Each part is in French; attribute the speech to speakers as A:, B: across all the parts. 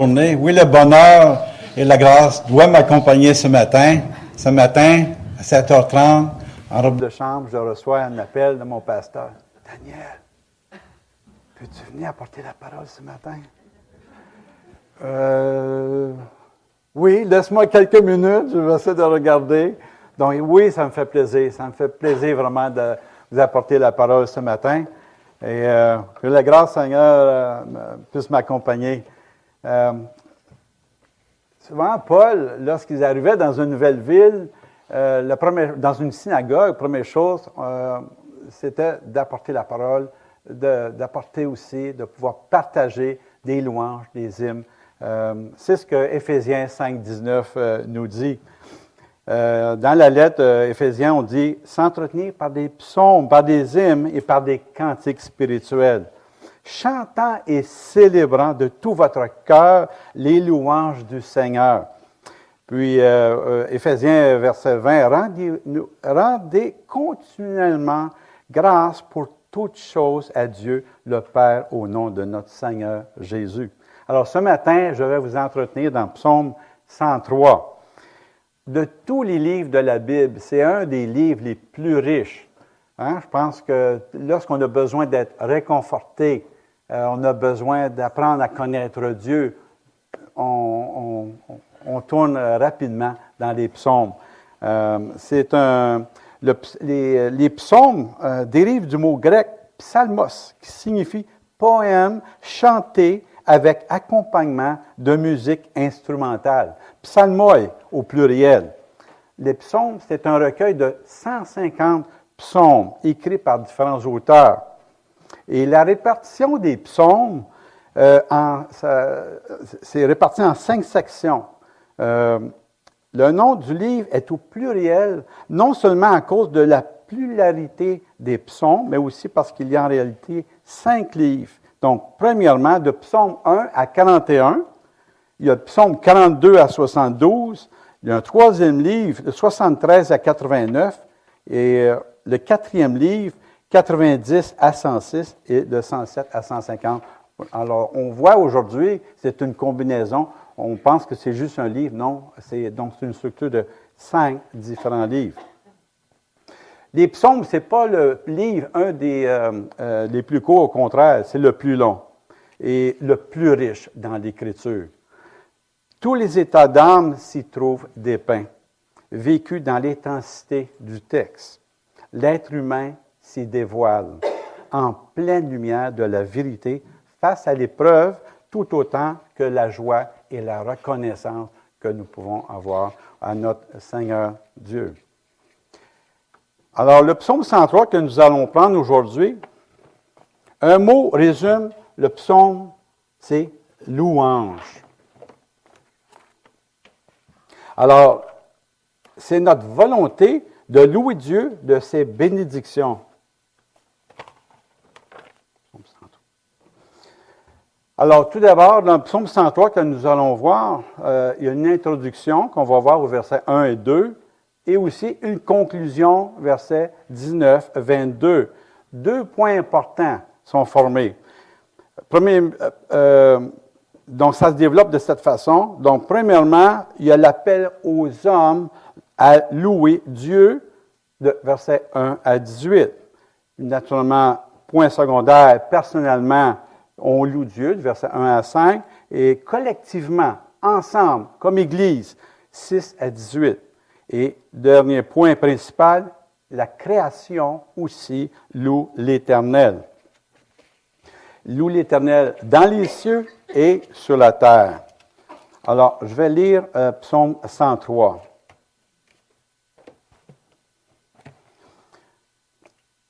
A: Oui, le bonheur et la grâce doivent m'accompagner ce matin. Ce matin, à 7h30, en robe de chambre, je reçois un appel de mon pasteur. Daniel, peux-tu venir apporter la parole ce matin? Euh, oui, laisse-moi quelques minutes, je vais essayer de regarder. Donc, oui, ça me fait plaisir. Ça me fait plaisir vraiment de vous apporter la parole ce matin. Et euh, que la grâce, Seigneur, euh, puisse m'accompagner. Euh, souvent, Paul, lorsqu'ils arrivaient dans une nouvelle ville, euh, dans une synagogue, première chose, euh, c'était d'apporter la parole, d'apporter aussi, de pouvoir partager des louanges, des hymnes. C'est ce que Éphésiens 5, 19 nous dit. dans la lettre Éphésiens, on dit s'entretenir par des psaumes, par des hymnes et par des cantiques spirituels chantant et célébrant de tout votre cœur les louanges du Seigneur. Puis, euh, euh Éphésiens, verset 20, rendez, continuellement grâce pour toutes choses à Dieu le Père au nom de notre Seigneur Jésus. Alors, ce matin, je vais vous entretenir dans Psaume 103. De tous les livres de la Bible, c'est un des livres les plus riches. Hein? Je pense que lorsqu'on a besoin d'être réconforté, euh, on a besoin d'apprendre à connaître Dieu. On, tourne rapidement dans les psaumes. Euh, c'est un, les, psaumes euh, dérivent du mot grec psalmos, qui signifie poème chanté avec accompagnement de musique instrumentale. Psalmoi au pluriel. Les psaumes, c'est un recueil de 150 psaumes écrits par différents auteurs. Et la répartition des psaumes, euh, c'est réparti en cinq sections. Euh, le nom du livre est au pluriel, non seulement à cause de la pluralité des psaumes, mais aussi parce qu'il y a en réalité cinq livres. Donc, premièrement, de psaume 1 à 41, il y a de psaume 42 à 72, il y a un troisième livre de 73 à 89, et euh, le quatrième livre 90 à 106 et de 107 à 150. Alors, on voit aujourd'hui, c'est une combinaison. On pense que c'est juste un livre. Non, c'est donc une structure de cinq différents livres. Les psaumes, ce n'est pas le livre, un des euh, euh, plus courts, au contraire, c'est le plus long et le plus riche dans l'écriture. Tous les états d'âme s'y trouvent dépeints, vécus dans l'intensité du texte. L'être humain s'y dévoile en pleine lumière de la vérité face à l'épreuve tout autant que la joie et la reconnaissance que nous pouvons avoir à notre Seigneur Dieu. Alors, le psaume 103 que nous allons prendre aujourd'hui, un mot résume le psaume, c'est louange. Alors, c'est notre volonté de louer Dieu de ses bénédictions. Alors, tout d'abord, dans le psaume 103 que nous allons voir, euh, il y a une introduction qu'on va voir au verset 1 et 2, et aussi une conclusion, verset 19, 22. Deux points importants sont formés. Euh, euh, donc, ça se développe de cette façon. Donc, premièrement, il y a l'appel aux hommes à louer Dieu, de verset 1 à 18. Naturellement, point secondaire, personnellement, on loue Dieu, de verset 1 à 5, et collectivement, ensemble, comme Église, 6 à 18. Et dernier point principal, la création aussi loue l'Éternel. Loue l'Éternel dans les cieux et sur la terre. Alors, je vais lire euh, Psaume 103.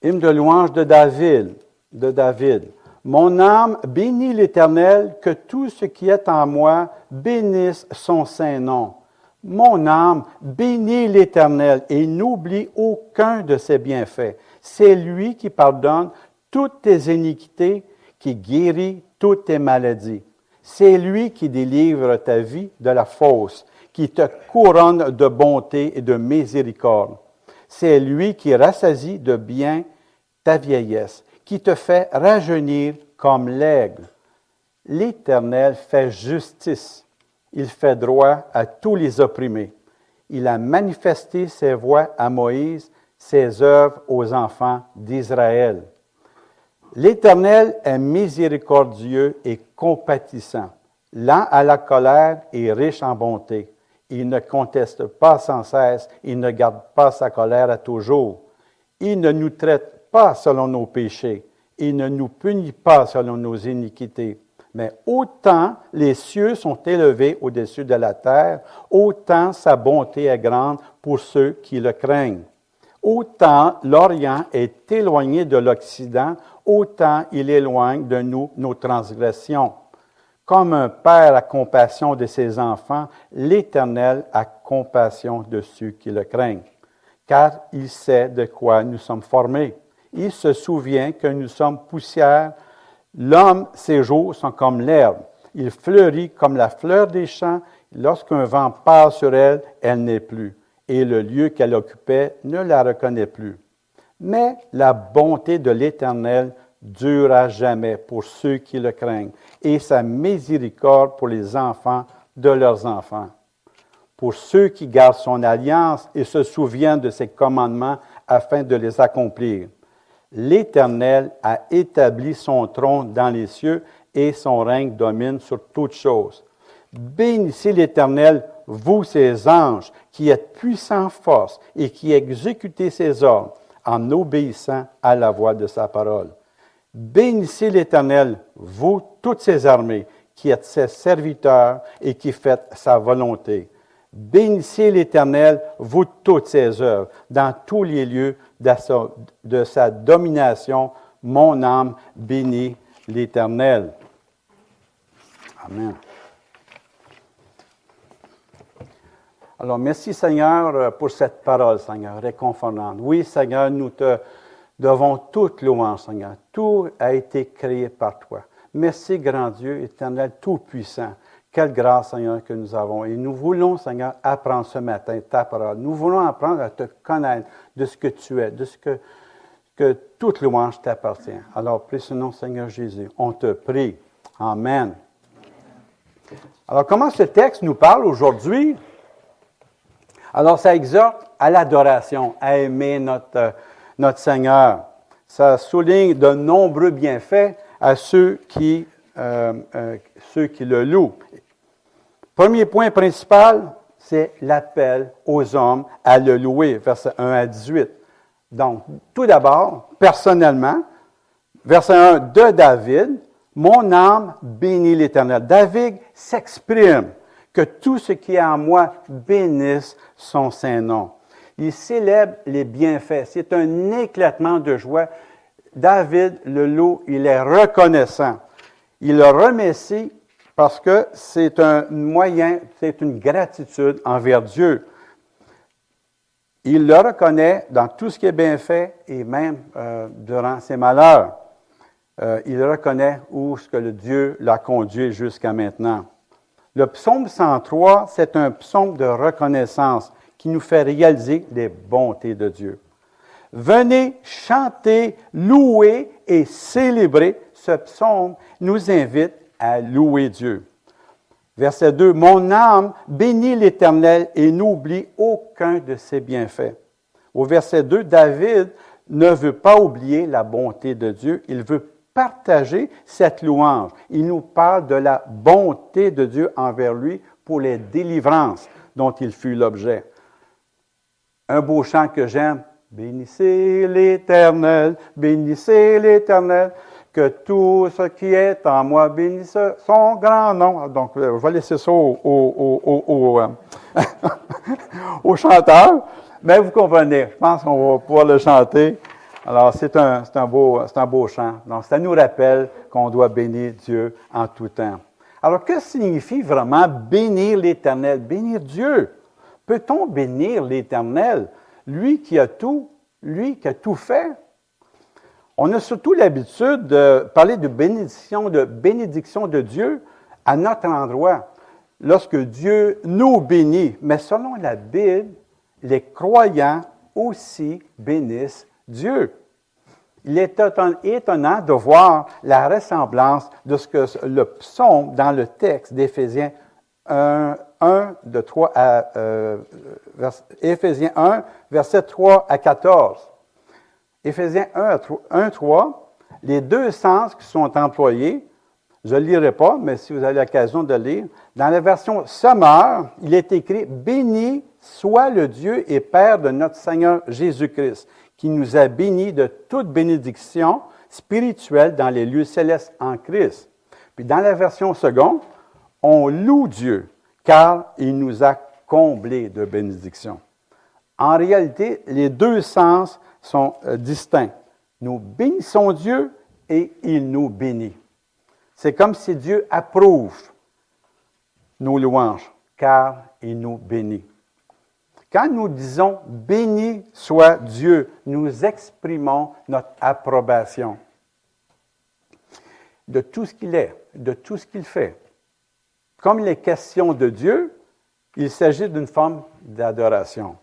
A: Hymne de louange de David, de David. Mon âme bénit l'Éternel, que tout ce qui est en moi bénisse son saint nom. Mon âme bénit l'Éternel et n'oublie aucun de ses bienfaits. C'est lui qui pardonne toutes tes iniquités, qui guérit toutes tes maladies. C'est lui qui délivre ta vie de la fausse, qui te couronne de bonté et de miséricorde. C'est lui qui rassasie de bien ta vieillesse qui te fait rajeunir comme l'aigle. L'Éternel fait justice. Il fait droit à tous les opprimés. Il a manifesté ses voies à Moïse, ses œuvres aux enfants d'Israël. L'Éternel est miséricordieux et compatissant, lent à la colère et riche en bonté. Il ne conteste pas sans cesse, il ne garde pas sa colère à toujours. Il ne nous traite pas selon nos péchés, il ne nous punit pas selon nos iniquités. Mais autant les cieux sont élevés au-dessus de la terre, autant sa bonté est grande pour ceux qui le craignent. Autant l'Orient est éloigné de l'Occident, autant il éloigne de nous nos transgressions. Comme un père a compassion de ses enfants, l'Éternel a compassion de ceux qui le craignent, car il sait de quoi nous sommes formés. Il se souvient que nous sommes poussière. L'homme, ses jours sont comme l'herbe. Il fleurit comme la fleur des champs. Lorsqu'un vent passe sur elle, elle n'est plus, et le lieu qu'elle occupait ne la reconnaît plus. Mais la bonté de l'Éternel dure à jamais pour ceux qui le craignent, et sa miséricorde pour les enfants de leurs enfants. Pour ceux qui gardent son alliance et se souviennent de ses commandements afin de les accomplir. L'Éternel a établi son trône dans les cieux et son règne domine sur toutes choses. Bénissez l'Éternel, vous ses anges, qui êtes puissants force et qui exécutez ses ordres en obéissant à la voix de sa parole. Bénissez l'Éternel, vous toutes ses armées, qui êtes ses serviteurs et qui faites sa volonté. Bénissez l'Éternel, vous toutes ses œuvres, dans tous les lieux de sa, de sa domination. Mon âme bénit l'Éternel. Amen. Alors, merci Seigneur pour cette parole, Seigneur, réconfortante. Oui, Seigneur, nous te devons toute louange, Seigneur. Tout a été créé par toi. Merci, grand Dieu, éternel, tout-puissant. Quelle grâce, Seigneur, que nous avons. Et nous voulons, Seigneur, apprendre ce matin ta parole. Nous voulons apprendre à te connaître de ce que tu es, de ce que, que toute louange t'appartient. Alors, prie ce nom, Seigneur Jésus. On te prie. Amen. Alors, comment ce texte nous parle aujourd'hui? Alors, ça exhorte à l'adoration, à aimer notre, notre Seigneur. Ça souligne de nombreux bienfaits à ceux qui, euh, euh, ceux qui le louent. Premier point principal, c'est l'appel aux hommes à le louer, versets 1 à 18. Donc, tout d'abord, personnellement, verset 1 de David, Mon âme bénit l'Éternel. David s'exprime que tout ce qui est en moi bénisse son saint nom. Il célèbre les bienfaits. C'est un éclatement de joie. David, le loup, il est reconnaissant. Il le remercie parce que c'est un moyen, c'est une gratitude envers Dieu. Il le reconnaît dans tout ce qui est bien fait et même euh, durant ses malheurs. Euh, il reconnaît où ce que Dieu l'a conduit jusqu'à maintenant. Le psaume 103, c'est un psaume de reconnaissance qui nous fait réaliser les bontés de Dieu. Venez chanter, louer et célébrer. Ce psaume nous invite à louer Dieu. Verset 2, Mon âme bénit l'Éternel et n'oublie aucun de ses bienfaits. Au verset 2, David ne veut pas oublier la bonté de Dieu, il veut partager cette louange. Il nous parle de la bonté de Dieu envers lui pour les délivrances dont il fut l'objet un beau chant que j'aime. Bénissez l'Éternel, bénissez l'Éternel, que tout ce qui est en moi bénisse son grand nom. Donc, euh, je vais laisser ça au, au, euh, chanteur. Mais vous comprenez, je pense qu'on va pouvoir le chanter. Alors, c'est un, un, un beau chant. Donc, ça nous rappelle qu'on doit bénir Dieu en tout temps. Alors, que signifie vraiment bénir l'Éternel? Bénir Dieu. Peut-on bénir l'Éternel, lui qui a tout, lui qui a tout fait? On a surtout l'habitude de parler de bénédiction, de bénédiction de Dieu à notre endroit, lorsque Dieu nous bénit. Mais selon la Bible, les croyants aussi bénissent Dieu. Il est étonnant de voir la ressemblance de ce que le psaume dans le texte d'Éphésiens 1, 1, de 3 à, euh, Éphésiens 1, verset 3 à 14. Éphésiens 1, 1, 3, les deux sens qui sont employés, je ne lirai pas, mais si vous avez l'occasion de lire, dans la version Summer, il est écrit Béni soit le Dieu et Père de notre Seigneur Jésus-Christ, qui nous a bénis de toute bénédiction spirituelle dans les lieux célestes en Christ. Puis dans la version seconde, on loue Dieu, car il nous a comblés de bénédictions. En réalité, les deux sens sont euh, distincts. Nous bénissons Dieu et il nous bénit. C'est comme si Dieu approuve nos louanges, car il nous bénit. Quand nous disons béni soit Dieu, nous exprimons notre approbation de tout ce qu'il est, de tout ce qu'il fait. Comme il est question de Dieu, il s'agit d'une forme d'adoration.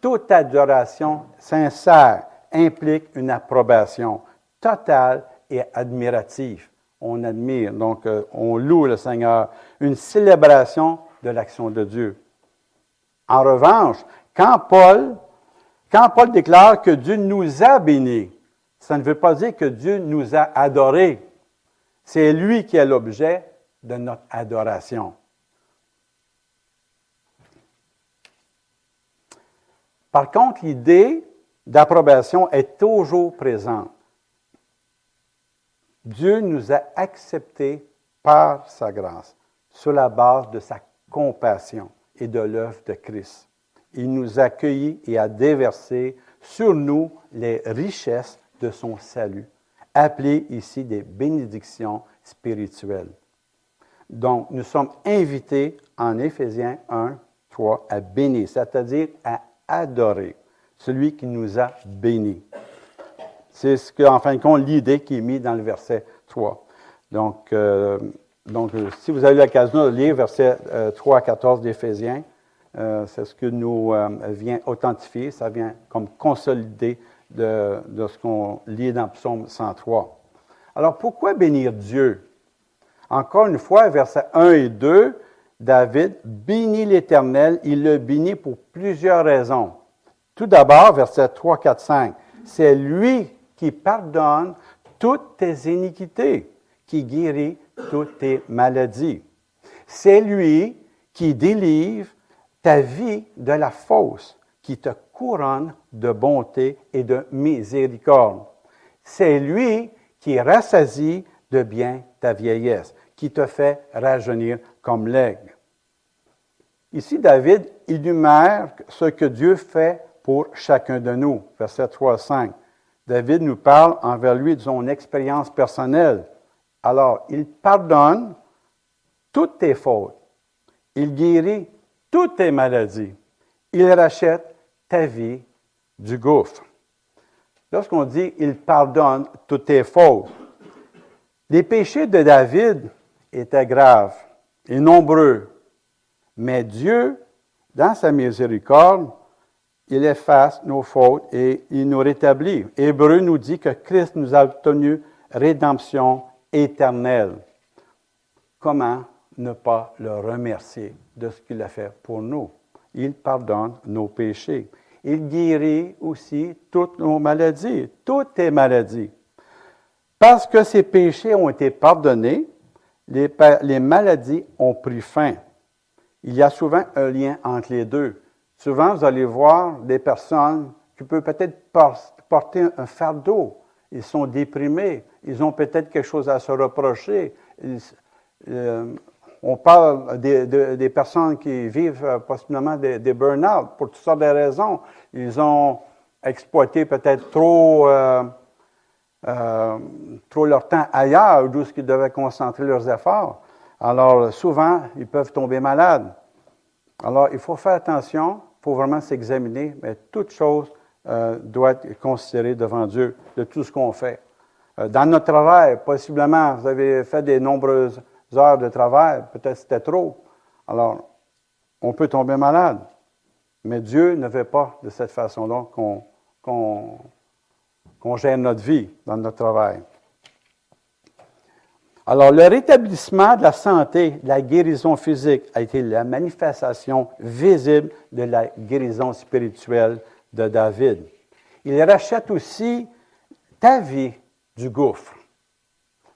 A: Toute adoration sincère implique une approbation totale et admirative. On admire, donc euh, on loue le Seigneur, une célébration de l'action de Dieu. En revanche, quand Paul, quand Paul déclare que Dieu nous a bénis, ça ne veut pas dire que Dieu nous a adorés. C'est lui qui est l'objet de notre adoration. Par contre, l'idée d'approbation est toujours présente. Dieu nous a acceptés par sa grâce, sur la base de sa compassion et de l'œuvre de Christ. Il nous a accueillis et a déversé sur nous les richesses de son salut, appelées ici des bénédictions spirituelles. Donc, nous sommes invités en Éphésiens 1, 3 à bénir, c'est-à-dire à adorer celui qui nous a bénis. C'est ce que, en fin de compte, l'idée qui est mise dans le verset 3. Donc, euh, donc, euh, si vous avez l'occasion de lire verset 3 euh, à 14 d'Éphésiens, euh, c'est ce que nous vient authentifier, ça vient comme consolider de, de ce qu'on lit dans Psaume 103. Alors, pourquoi bénir Dieu? Encore une fois, versets 1 et 2, David bénit l'Éternel, il le bénit pour plusieurs raisons. Tout d'abord, verset 3, 4, 5, c'est lui qui pardonne toutes tes iniquités, qui guérit toutes tes maladies. C'est lui qui délivre ta vie de la fausse, qui te couronne de bonté et de miséricorde. C'est lui qui rassasie de bien ta vieillesse, qui te fait rajeunir comme l'aigle. Ici, David énumère ce que Dieu fait pour chacun de nous. Verset 3 5. David nous parle envers lui de son expérience personnelle. Alors, il pardonne toutes tes fautes. Il guérit toutes tes maladies. Il rachète ta vie du gouffre. Lorsqu'on dit il pardonne toutes tes fautes, les péchés de David étaient graves et nombreux, mais Dieu, dans sa miséricorde, il efface nos fautes et il nous rétablit. Hébreu nous dit que Christ nous a obtenu rédemption éternel. Comment ne pas le remercier de ce qu'il a fait pour nous? Il pardonne nos péchés. Il guérit aussi toutes nos maladies, toutes tes maladies. Parce que ces péchés ont été pardonnés, les, maladies ont pris fin. Il y a souvent un lien entre les deux. Souvent, vous allez voir des personnes qui peuvent peut-être porter un fardeau. Ils sont déprimés, ils ont peut-être quelque chose à se reprocher. Euh, on parle des, personnes qui vivent euh, possiblement des, burn-out pour toutes sortes de raisons. Ils ont exploité peut-être trop, euh, trop leur temps ailleurs, d'où ils devaient concentrer leurs efforts. Alors, souvent, ils peuvent tomber malades. Alors, il faut faire attention, il faut vraiment s'examiner, mais toute chose doit être considérée devant Dieu de tout ce qu'on fait. Euh, dans notre travail, possiblement, vous avez fait des nombreuses heures de travail, peut-être c'était trop. Alors, on peut tomber malade. Mais Dieu ne veut pas de cette façon-là qu'on qu'on gère notre vie dans notre travail. Alors, le rétablissement de la santé, de la guérison physique a été la manifestation visible de la guérison spirituelle de David. Il rachète aussi ta vie du gouffre.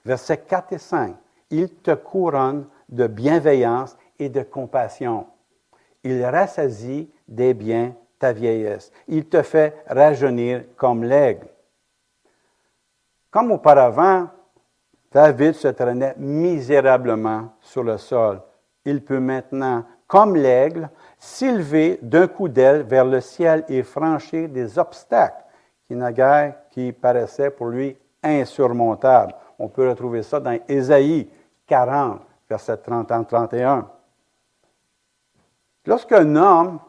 A: Versets 4 et 5. Il te couronne de bienveillance et de compassion. Il rassasie des biens ta vieillesse. Il te fait rajeunir comme l'aigle. Comme auparavant, David se traînait misérablement sur le sol. Il peut maintenant, comme l'aigle, s'élever d'un coup d'aile vers le ciel et franchir des obstacles qui, naguère, qui paraissaient pour lui insurmontables. On peut retrouver ça dans Ésaïe 40, verset 30 31. Lorsqu'un homme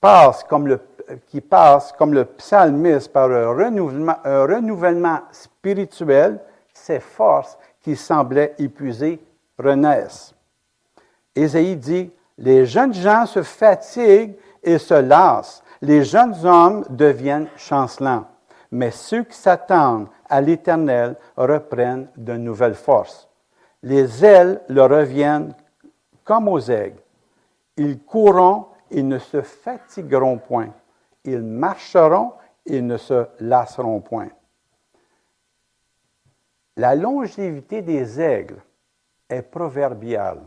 A: passe comme le, qui passe comme le psalmiste par un renouvellement, spirituel, ses forces qui semblaient épuisées renaissent. Ésaïe dit, les jeunes gens se fatiguent et se lassent, les jeunes hommes deviennent chancelants, mais ceux qui s'attendent à l'Éternel reprennent de nouvelles forces. Les ailes leur reviennent comme aux aigles. Ils courront et ne se fatigueront point. Ils marcheront et ne se lasseront point. La longévité des aigles est proverbiale.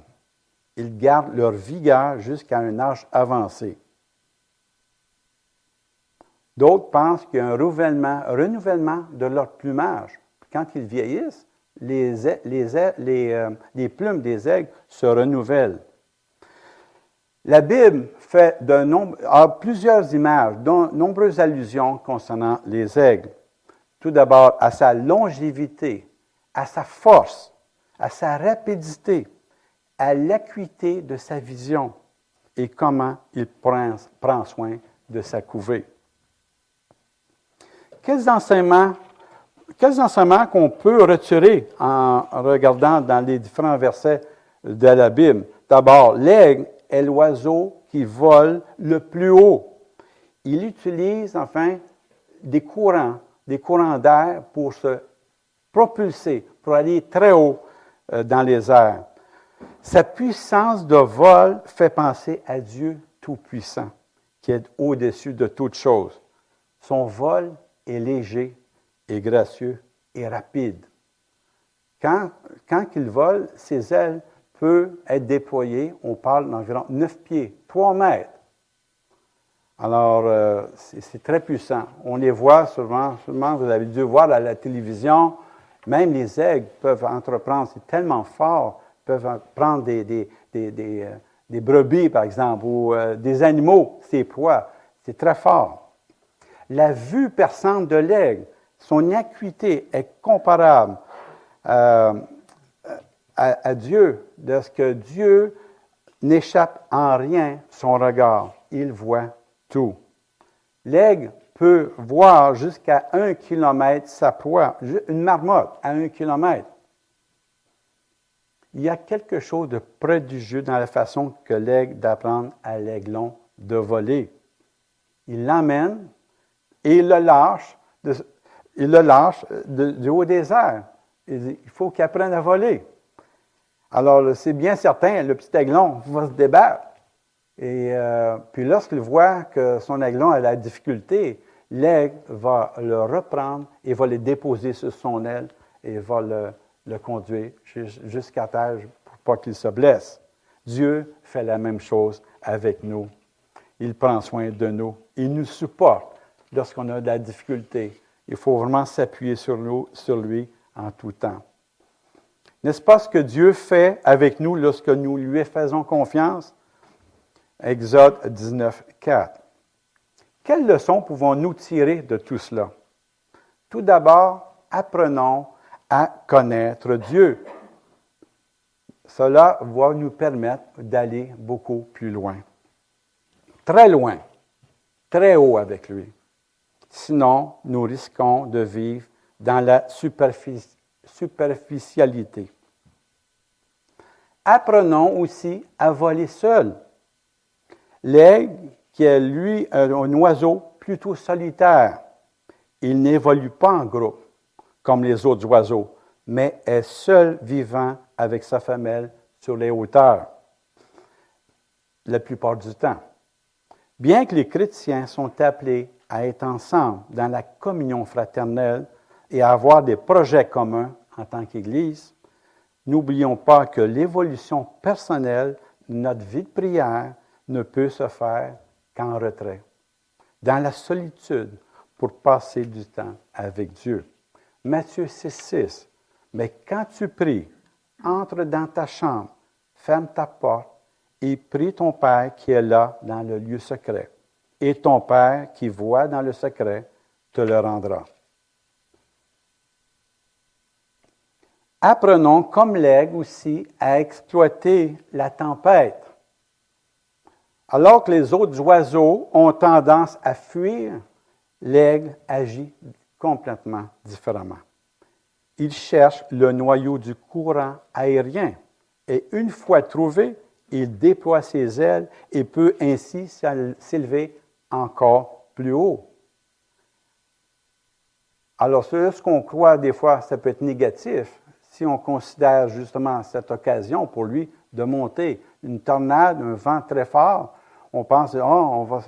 A: Ils gardent leur vigueur jusqu'à un âge avancé. D'autres pensent qu'il y a un renouvellement, de leur plumage. Quand ils vieillissent, euh, les, plumes des aigles se renouvellent. La Bible fait de a plusieurs images, dont nombreuses allusions concernant les aigles. Tout d'abord à sa longévité, à sa force, à sa rapidité, à l'acuité de sa vision et comment il prend, prend soin de sa couvée. Quels enseignements, quels enseignements qu'on peut retirer en regardant dans les différents versets de la Bible? D'abord, l'aigle l'oiseau qui vole le plus haut. Il utilise enfin des courants, des courants d'air pour se propulsé pour aller très haut euh, dans les airs. Sa puissance de vol fait penser à Dieu Tout-Puissant, qui est au-dessus de toutes choses. Son vol est léger et gracieux et rapide. Quand, quand il vole, ses ailes peuvent être déployées, on parle d'environ 9 pieds, 3 mètres. Alors, euh, c'est très puissant. On les voit souvent, vous avez dû voir à la télévision, même les aigles peuvent entreprendre, c'est tellement fort, peuvent prendre euh, des, brebis, par exemple, ou euh, des animaux, ses proies. C'est très fort. La vue perçante de l'aigle, son acuité est comparable à, à, Dieu, de ce que Dieu n'échappe en rien son regard. Il voit tout. L'aigle peut voir jusqu'à un kilomètre sa proie, une marmotte à un kilomètre. Il y a quelque chose de prodigieux dans la façon que l'aigle d'apprendre à l'aiglon de voler. Il l'emmène et il le lâche, il le lâche du haut des airs. Il, dit, il faut qu'il apprenne à voler. Alors, c'est bien certain, le petit aiglon va se débattre. Et euh, puis lorsqu'il voit que son aiglon a la difficulté, l'aigle va le reprendre et va le déposer sur son aile et va le, conduire jusqu'à terre pour pas qu'il se blesse. Dieu fait la même chose avec nous. Il prend soin de nous. Il nous supporte lorsqu'on a de la difficulté. Il faut vraiment s'appuyer sur, nous, sur lui en tout temps. N'est-ce pas ce que Dieu fait avec nous lorsque nous lui faisons confiance? Exode 19, 4. Quelles leçons pouvons-nous tirer de tout cela? Tout d'abord, apprenons à connaître Dieu. Cela va nous permettre d'aller beaucoup plus loin. Très loin, très haut avec lui. Sinon, nous risquons de vivre dans la superficialité. Apprenons aussi à voler seul. L'aigle qui est lui un oiseau plutôt solitaire. Il n'évolue pas en groupe comme les autres oiseaux, mais est seul vivant avec sa femelle sur les hauteurs la plupart du temps. Bien que les chrétiens sont appelés à être ensemble dans la communion fraternelle et à avoir des projets communs en tant qu'Église, n'oublions pas que l'évolution personnelle de notre vie de prière ne peut se faire qu'en retrait, dans la solitude pour passer du temps avec Dieu. Matthieu 6, 6. Mais quand tu pries, entre dans ta chambre, ferme ta porte et prie ton Père qui est là dans le lieu secret. Et ton Père qui voit dans le secret te le rendra. Apprenons comme l'aigle aussi à exploiter la tempête. Alors que les autres oiseaux ont tendance à fuir, l'aigle agit complètement différemment. Il cherche le noyau du courant aérien et une fois trouvé, il déploie ses ailes et peut ainsi s'élever encore plus haut. Alors, ce qu'on croit des fois, ça peut être négatif si on considère justement cette occasion pour lui de monter une tornade, un vent très fort. On pense, oh, on va,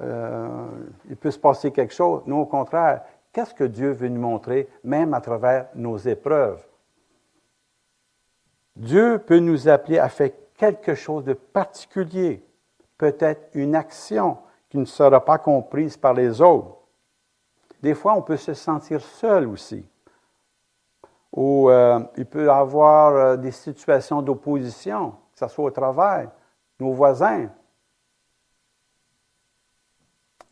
A: euh, il peut se passer quelque chose. Non, au contraire, qu'est-ce que Dieu veut nous montrer, même à travers nos épreuves? Dieu peut nous appeler à faire quelque chose de particulier, peut-être une action qui ne sera pas comprise par les autres. Des fois, on peut se sentir seul aussi. Ou euh, il peut y avoir euh, des situations d'opposition, que ce soit au travail, nos voisins.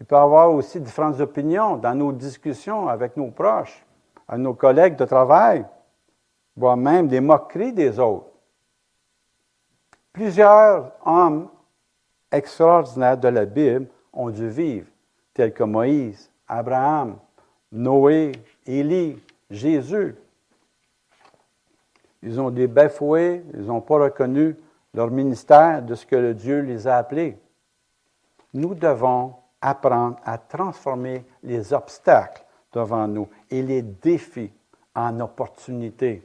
A: Il peut y avoir aussi différentes opinions dans nos discussions avec nos proches, avec nos collègues de travail, voire même des moqueries des autres. Plusieurs hommes extraordinaires de la Bible ont dû vivre, tels que Moïse, Abraham, Noé, Élie, Jésus. Ils ont des fouets, ils n'ont pas reconnu leur ministère de ce que Dieu les a appelés. Nous devons apprendre à transformer les obstacles devant nous et les défis en opportunités.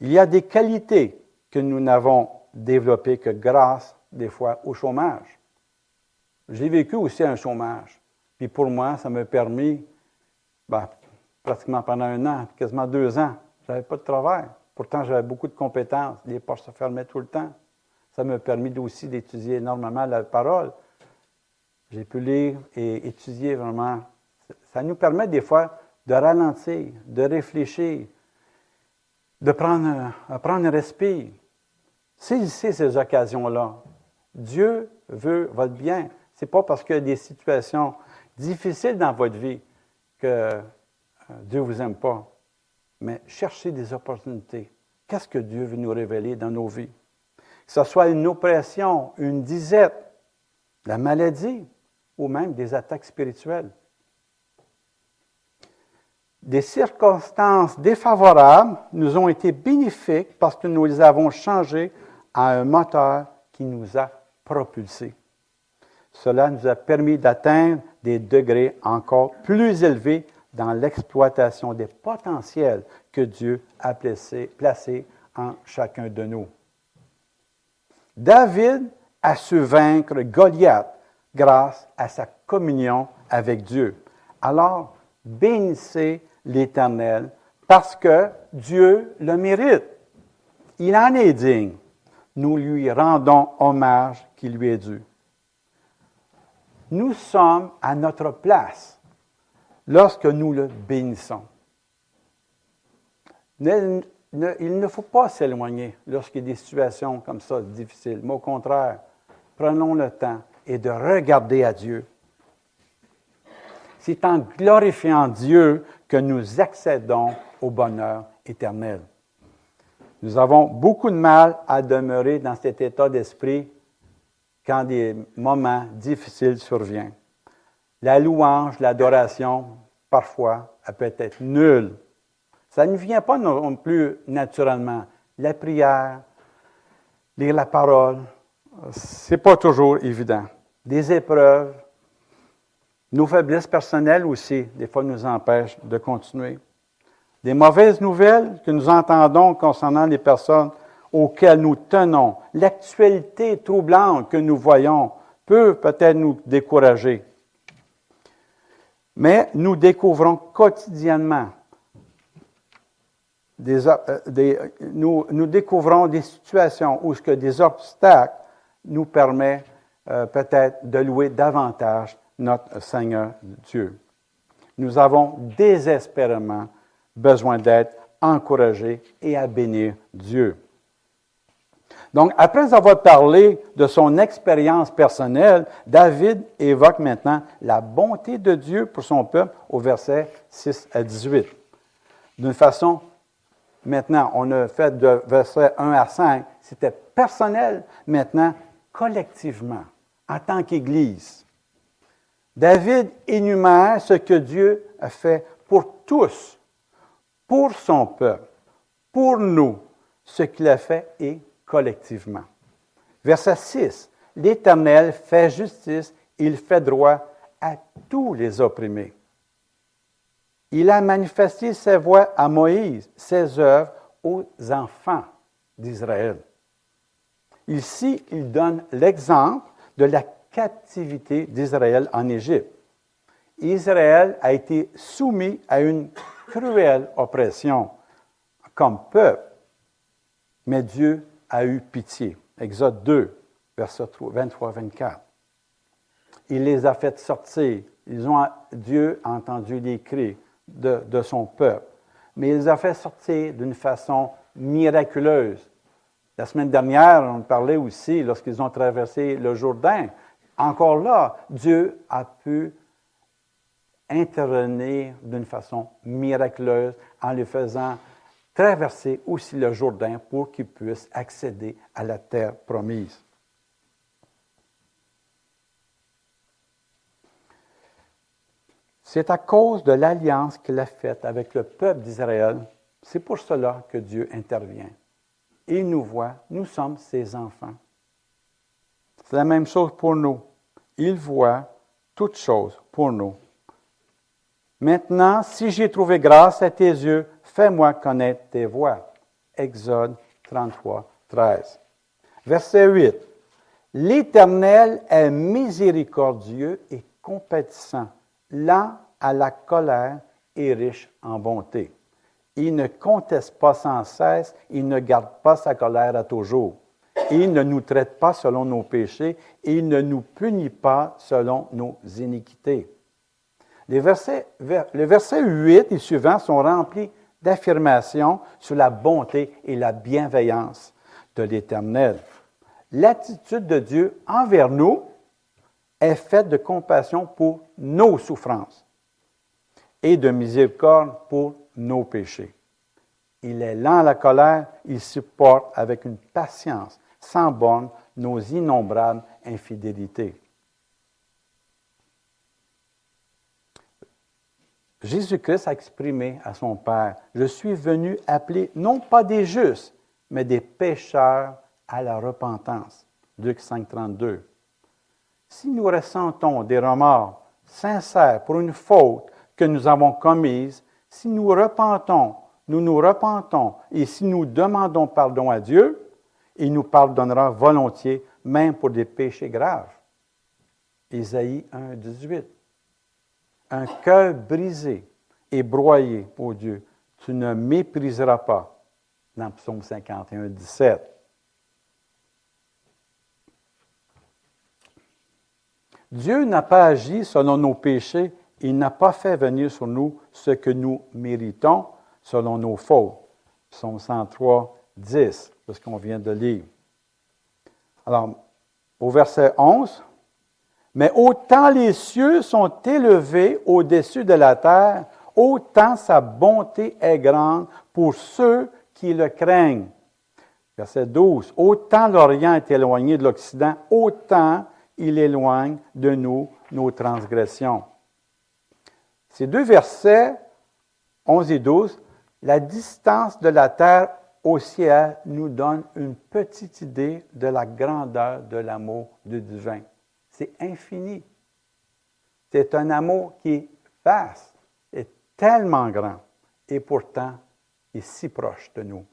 A: Il y a des qualités que nous n'avons développé que grâce, des fois, au chômage. J'ai vécu aussi un chômage. Puis pour moi, ça m'a permis, ben, pratiquement pendant un an, quasiment deux ans, je n'avais pas de travail. Pourtant, j'avais beaucoup de compétences. Les portes se fermaient tout le temps. Ça m'a permis aussi d'étudier énormément la parole. J'ai pu lire et étudier vraiment. Ça nous permet des fois de ralentir, de réfléchir, de prendre, prendre un respire, Saisissez ces occasions-là. Dieu veut votre bien. Ce n'est pas parce qu'il y a des situations difficiles dans votre vie que euh, Dieu ne vous aime pas. Mais cherchez des opportunités. Qu'est-ce que Dieu veut nous révéler dans nos vies? Que ce soit une oppression, une disette, la maladie ou même des attaques spirituelles. Des circonstances défavorables nous ont été bénéfiques parce que nous les avons changées à un moteur qui nous a propulsés. Cela nous a permis d'atteindre des degrés encore plus élevés dans l'exploitation des potentiels que Dieu a placés, en chacun de nous. David a su vaincre Goliath grâce à sa communion avec Dieu. Alors, bénissez l'Éternel parce que Dieu le mérite. Il en est digne nous lui rendons hommage qui lui est dû. Nous sommes à notre place lorsque nous le bénissons. il ne faut pas s'éloigner lorsqu'il y a des situations comme ça difficiles, mais au contraire, prenons le temps et de regarder à Dieu. C'est en glorifiant Dieu que nous accédons au bonheur éternel. Nous avons beaucoup de mal à demeurer dans cet état d'esprit quand des moments difficiles surviennent. La louange, l'adoration, parfois, elle peut être nulle. Ça ne vient pas non plus naturellement. La prière, lire la parole, c'est pas toujours évident. Des épreuves Nos faiblesses personnelles aussi, des fois, nous empêchent de continuer. Des mauvaises nouvelles que nous entendons concernant les personnes auxquelles nous tenons, l'actualité troublante que nous voyons peut peut-être nous décourager. Mais nous découvrons quotidiennement des, euh, des situations où ce que des obstacles nous permettent euh, peut-être de louer davantage notre Seigneur Dieu. Nous avons désespérément besoin d'être encouragés et à bénir Dieu. Donc, après avoir parlé de son expérience personnelle, David évoque maintenant la bonté de Dieu pour son peuple au verset 6 à 18. D'une façon, maintenant, on a fait de verset 1 à 5, c'était personnel, maintenant, collectivement, en tant qu'Église. David énumère ce que Dieu a fait pour tous, pour son peuple, pour nous, ce qu'il a fait et collectivement. Verset 6. L'Éternel fait justice, il fait droit à tous les opprimés. Il a manifesté ses voies à Moïse, ses œuvres aux enfants d'Israël. Ici, il donne l'exemple de la captivité d'Israël en Égypte. Israël a été soumis à une cruelle oppression comme peuple, mais Dieu a eu pitié. Exode 2, verset 23-24. Il les a fait sortir. Ils ont, Dieu a entendu les cris de, de son peuple. Mais il les a fait sortir d'une façon miraculeuse. La semaine dernière, on parlait aussi, lorsqu'ils ont traversé le Jourdain, encore là, Dieu a pu intervenir d'une façon miraculeuse en les faisant traverser aussi le Jourdain pour qu'ils puissent accéder à la terre promise. C'est à cause de l'alliance qu'il a faite avec le peuple d'Israël, c'est pour cela que Dieu intervient. Il nous voit, nous sommes ses enfants. C'est la même chose pour nous. Il voit toutes choses pour nous. Maintenant, si j'ai trouvé grâce à tes yeux, fais-moi connaître tes voies. Exode 33, 13. Verset 8. L'Éternel est miséricordieux et compatissant, lent à la colère et riche en bonté. Il ne conteste pas sans cesse, il ne garde pas sa colère à toujours. Il ne nous traite pas selon nos péchés, il ne nous punit pas selon nos iniquités. Les versets, les versets 8 et suivants sont remplis d'affirmations sur la bonté et la bienveillance de l'Éternel. L'attitude de Dieu envers nous est faite de compassion pour nos souffrances et de miséricorde pour nos péchés. Il est lent à la colère, il supporte avec une patience sans borne nos innombrables infidélités. Jésus-Christ a exprimé à son Père, je suis venu appeler non pas des justes, mais des pécheurs à la repentance. Luc 5, 32. Si nous ressentons des remords sincères pour une faute que nous avons commise, si nous repentons, nous nous repentons, et si nous demandons pardon à Dieu, il nous pardonnera volontiers, même pour des péchés graves. Ésaïe 1, 18 un cœur brisé et broyé, ô Dieu, tu ne mépriseras pas. Dans Psaume 51, 17. Dieu n'a pas agi selon nos péchés, il n'a pas fait venir sur nous ce que nous méritons selon nos fautes. Psaume 103, 10, ce qu'on vient de lire. Alors, au verset 11, mais autant les cieux sont élevés au-dessus de la terre, autant sa bonté est grande pour ceux qui le craignent. Verset 12. Autant l'Orient est éloigné de l'Occident, autant il éloigne de nous nos transgressions. Ces deux versets, 11 et 12, la distance de la terre au ciel nous donne une petite idée de la grandeur de l'amour du divin. C'est infini. C'est un amour qui est vaste, est tellement grand, et pourtant est si proche de nous.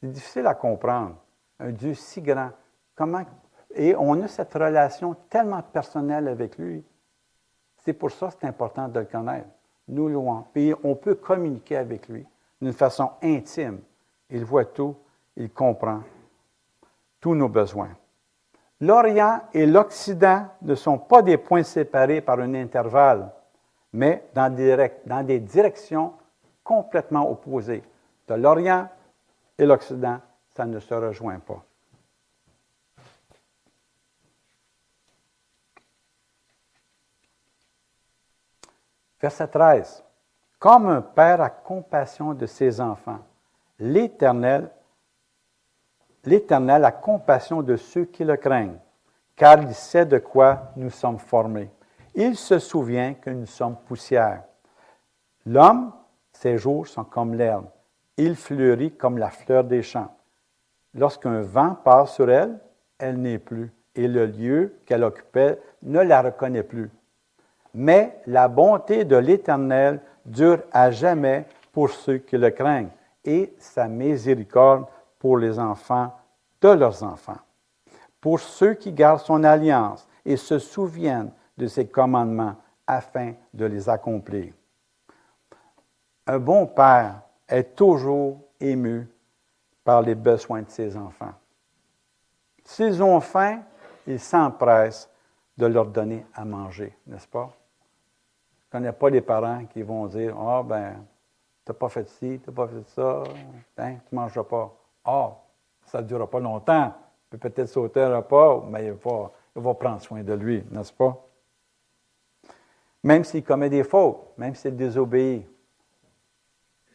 A: C'est difficile à comprendre. Un Dieu si grand. Comment, et on a cette relation tellement personnelle avec lui. C'est pour ça que c'est important de le connaître. Nous louons. Puis on peut communiquer avec lui d'une façon intime. Il voit tout, il comprend tous nos besoins. L'Orient et l'Occident ne sont pas des points séparés par un intervalle, mais dans des, directions complètement opposées. De l'Orient et l'Occident, ça ne se rejoint pas. Verset 13. Comme un père a compassion de ses enfants, l'Éternel L'Éternel a compassion de ceux qui le craignent, car il sait de quoi nous sommes formés. Il se souvient que nous sommes poussière. L'homme, ses jours sont comme l'herbe. Il fleurit comme la fleur des champs. Lorsqu'un vent passe sur elle, elle n'est plus, et le lieu qu'elle occupait ne la reconnaît plus. Mais la bonté de l'Éternel dure à jamais pour ceux qui le craignent, et sa miséricorde pour les enfants de leurs enfants, pour ceux qui gardent son alliance et se souviennent de ses commandements afin de les accomplir. Un bon père est toujours ému par les besoins de ses enfants. S'ils ont faim, il s'empresse de leur donner à manger, n'est-ce pas? Je ne connais pas les parents qui vont dire Ah, oh, ben, tu n'as pas fait ci, tu n'as pas fait ça, hein, tu ne mangeras pas. Ah, ça ne durera pas longtemps. Peut peut-être sauter un repas, mais il va, prendre soin de lui, n'est-ce pas? Même s'il commet des fautes, même s'il désobéit,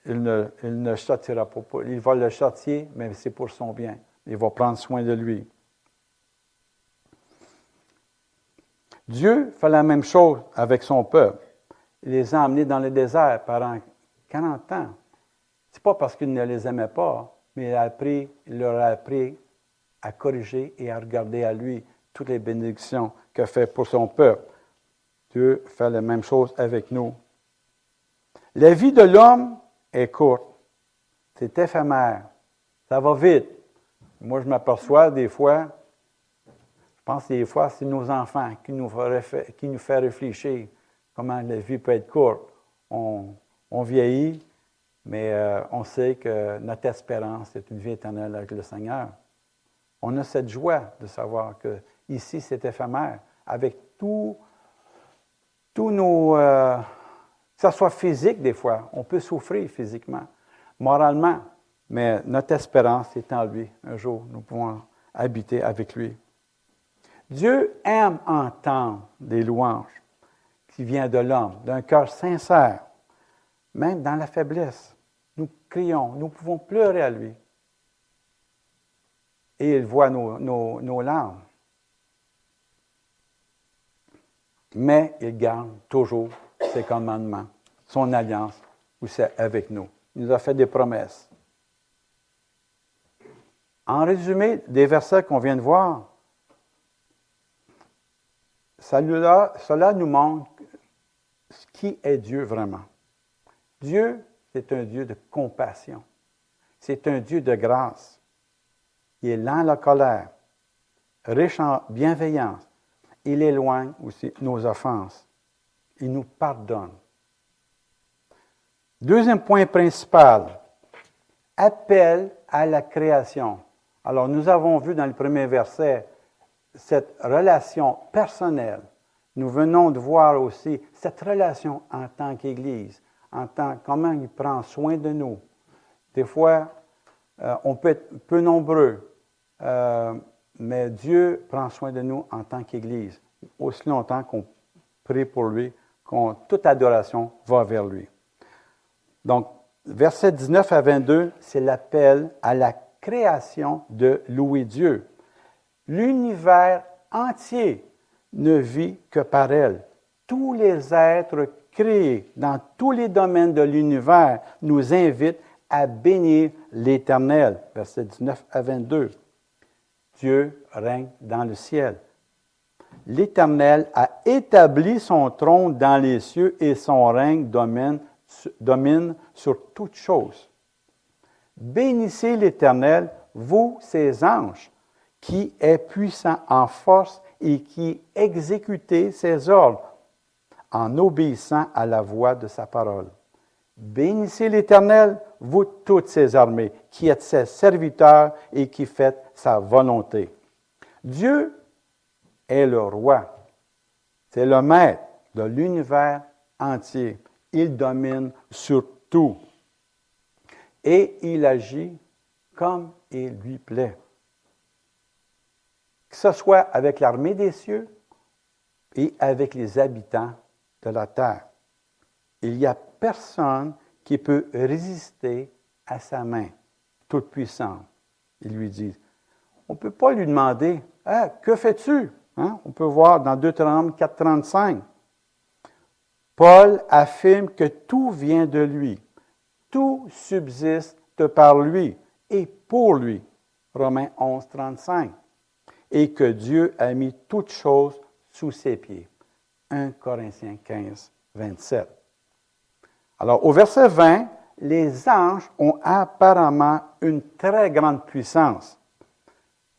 A: il ne, il pas. Il va le châtier, mais c'est pour son bien. Il va prendre soin de lui. Dieu fait la même chose avec son peuple. Il les a emmenés dans le désert pendant 40 ans. Ce n'est pas parce qu'il ne les aimait pas, mais il, a appris, il leur a appris à corriger et à regarder à lui toutes les bénédictions qu'il fait pour son peuple. Dieu fait la même chose avec nous. La vie de l'homme est courte. C'est éphémère. Ça va vite. Moi, je m'aperçois des fois, je pense des fois, c'est nos enfants qui nous, qui nous fait réfléchir comment la vie peut être courte. On, on vieillit, mais euh, on sait que notre espérance est une vie éternelle avec le Seigneur. On a cette joie de savoir que ici c'est éphémère, avec tout, tous nos, euh, que ce soit physique des fois, on peut souffrir physiquement, moralement, mais notre espérance est en lui. Un jour, nous pouvons habiter avec lui. Dieu aime entendre des louanges qui viennent de l'homme, d'un cœur sincère, même dans la faiblesse. Nous crions, nous pouvons pleurer à lui. Et il voit nos, larmes. Mais il garde toujours ses commandements, son alliance c'est avec nous. Il nous a fait des promesses. En résumé des versets qu'on vient de voir, cela nous montre qui est Dieu vraiment. Dieu c'est un Dieu de compassion. C'est un Dieu de grâce. Il est lent à la colère, riche en bienveillance. Il éloigne aussi nos offenses. Il nous pardonne. Deuxième point principal, appel à la création. Alors, nous avons vu dans le premier verset cette relation personnelle. Nous venons de voir aussi cette relation en tant qu'Église en tant, comment il prend soin de nous. Des fois, euh, on peut être peu nombreux, euh, mais Dieu prend soin de nous en tant qu'Église, aussi longtemps qu'on prie pour lui, qu'on toute adoration va vers lui. Donc, versets 19 à 22, c'est l'appel à la création de louer Dieu. L'univers entier ne vit que par elle. Tous les êtres créé dans tous les domaines de l'univers nous invite à bénir l'Éternel. Versets 19 à 22. Dieu règne dans le ciel. l'Éternel a établi son trône dans les cieux et son règne domine, domine sur toutes choses. Bénissez l'Éternel, vous, ses anges, qui est puissant en force et qui exécutez ses ordres en obéissant à la voix de sa parole. Bénissez l'Éternel, vous toutes ses armées, qui êtes ses serviteurs et qui faites sa volonté. Dieu est le roi. C'est le maître de l'univers entier. Il domine sur tout. Et il agit comme il lui plaît. Que ce soit avec l'armée des cieux et avec les habitants de la terre. Il n'y a personne qui peut résister à sa main toute puissante. Il lui dit, on ne peut pas lui demander, que fais-tu? Hein? On peut voir dans Deutéronome 4.35. Paul affirme que tout vient de lui. Tout subsiste par lui et pour lui. Romains 11, 35. Et que Dieu a mis toutes choses sous ses pieds. 1 Corinthiens 15, 27. Alors, au verset 20, les anges ont apparemment une très grande puissance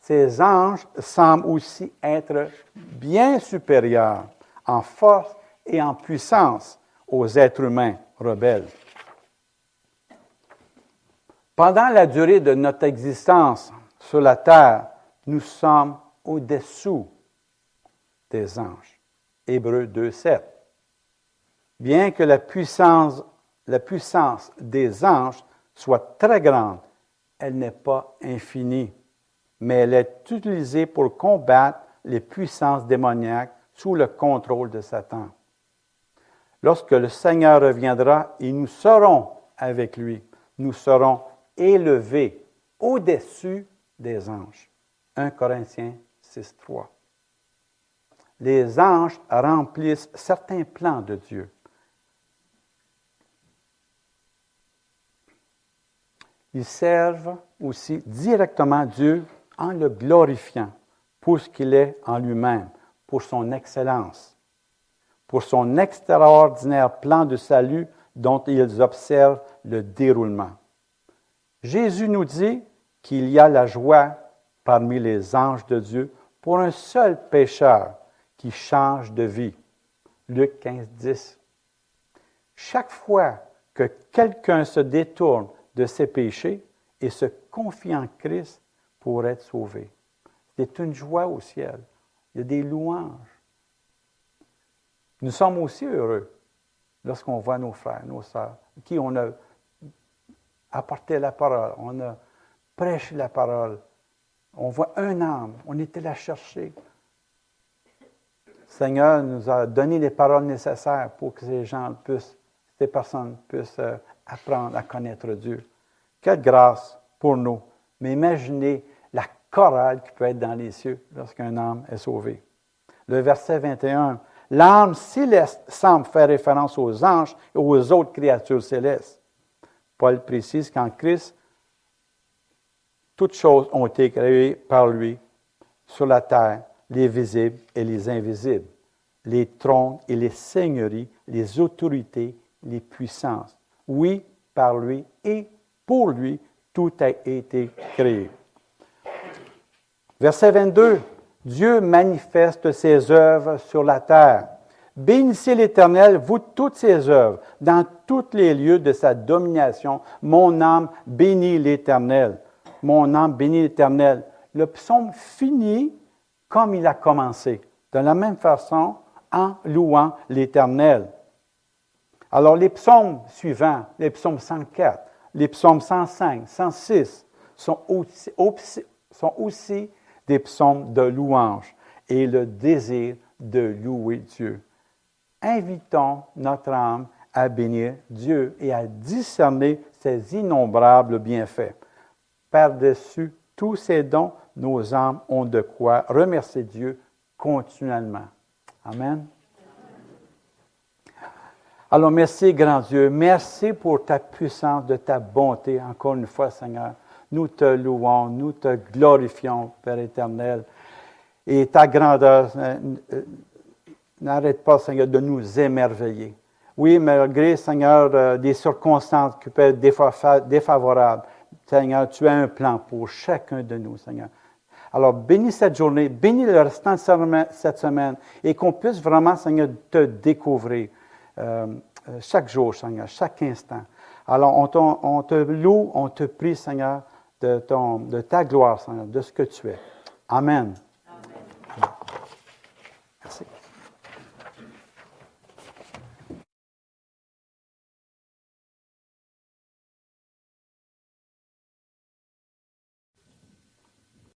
A: ces anges semblent aussi être bien supérieurs en force et en puissance aux êtres humains rebelles. Pendant la durée de notre existence sur la terre, nous sommes au-dessous des anges. Hébreux 2.7. Bien que la puissance, la puissance des anges soit très grande, elle n'est pas infinie mais elle est utilisée pour combattre les puissances démoniaques sous le contrôle de Satan. Lorsque le Seigneur reviendra et nous serons avec lui, nous serons élevés au-dessus des anges. 1 Corinthiens 6, 3. Les anges remplissent certains plans de Dieu. Ils servent aussi directement Dieu en le glorifiant pour ce qu'il est en lui-même, pour son excellence, pour son extraordinaire plan de salut dont ils observent le déroulement. Jésus nous dit qu'il y a la joie parmi les anges de Dieu pour un seul pécheur qui change de vie. Luc 15, 10. Chaque fois que quelqu'un se détourne de ses péchés et se confie en Christ, pour être sauvé. C'est une joie au ciel. Il y a des louanges. Nous sommes aussi heureux lorsqu'on voit nos frères, nos sœurs, qui on a apporté la parole, on a prêché la parole. On voit un âme, on était là chercher. Seigneur nous a donné les paroles nécessaires pour que ces gens puissent, ces personnes puissent euh, apprendre à connaître Dieu. Quelle grâce pour nous. Mais imaginez la chorale qui peut être dans les cieux lorsqu'un âme est sauvé. Le verset 21, l'âme céleste semble faire référence aux anges et aux autres créatures célestes. Paul précise qu'en Christ, toutes choses ont été créées par lui sur la terre, les visibles et les invisibles, les trônes et les seigneuries, les autorités, les puissances. Oui, par lui et pour lui, tout a été créé. Verset 22. Dieu manifeste ses œuvres sur la terre. Bénissez l'Éternel, vous toutes ses œuvres, dans tous les lieux de sa domination. Mon âme bénit l'Éternel. Mon âme bénit l'Éternel. Le psaume finit comme il a commencé, de la même façon en louant l'Éternel. Alors les psaumes suivants, les psaumes 104, les psaumes 105, 106, sont aussi, sont aussi des psaumes de louange et le désir de louer Dieu. Invitons notre âme à bénir Dieu et à discerner ses innombrables bienfaits. Par-dessus tous ces dons, nos âmes ont de quoi remercier Dieu continuellement. Amen. Alors merci, grand Dieu. Merci pour ta puissance, de ta bonté, encore une fois, Seigneur. Nous te louons, nous te glorifions, Père éternel. et ta grandeur. N'arrête pas, Seigneur, de nous émerveiller. Oui, malgré, Seigneur, des circonstances qui peuvent être défavorables, Seigneur, tu as un plan pour chacun de nous, Seigneur. Alors, bénis cette journée, bénis le restant de cette semaine et qu'on puisse vraiment, Seigneur, te découvrir euh, euh, chaque jour, Seigneur, chaque instant. Alors, on, te loue, on te prie, Seigneur, de, ta gloire, Seigneur, de ce que tu es. Amen.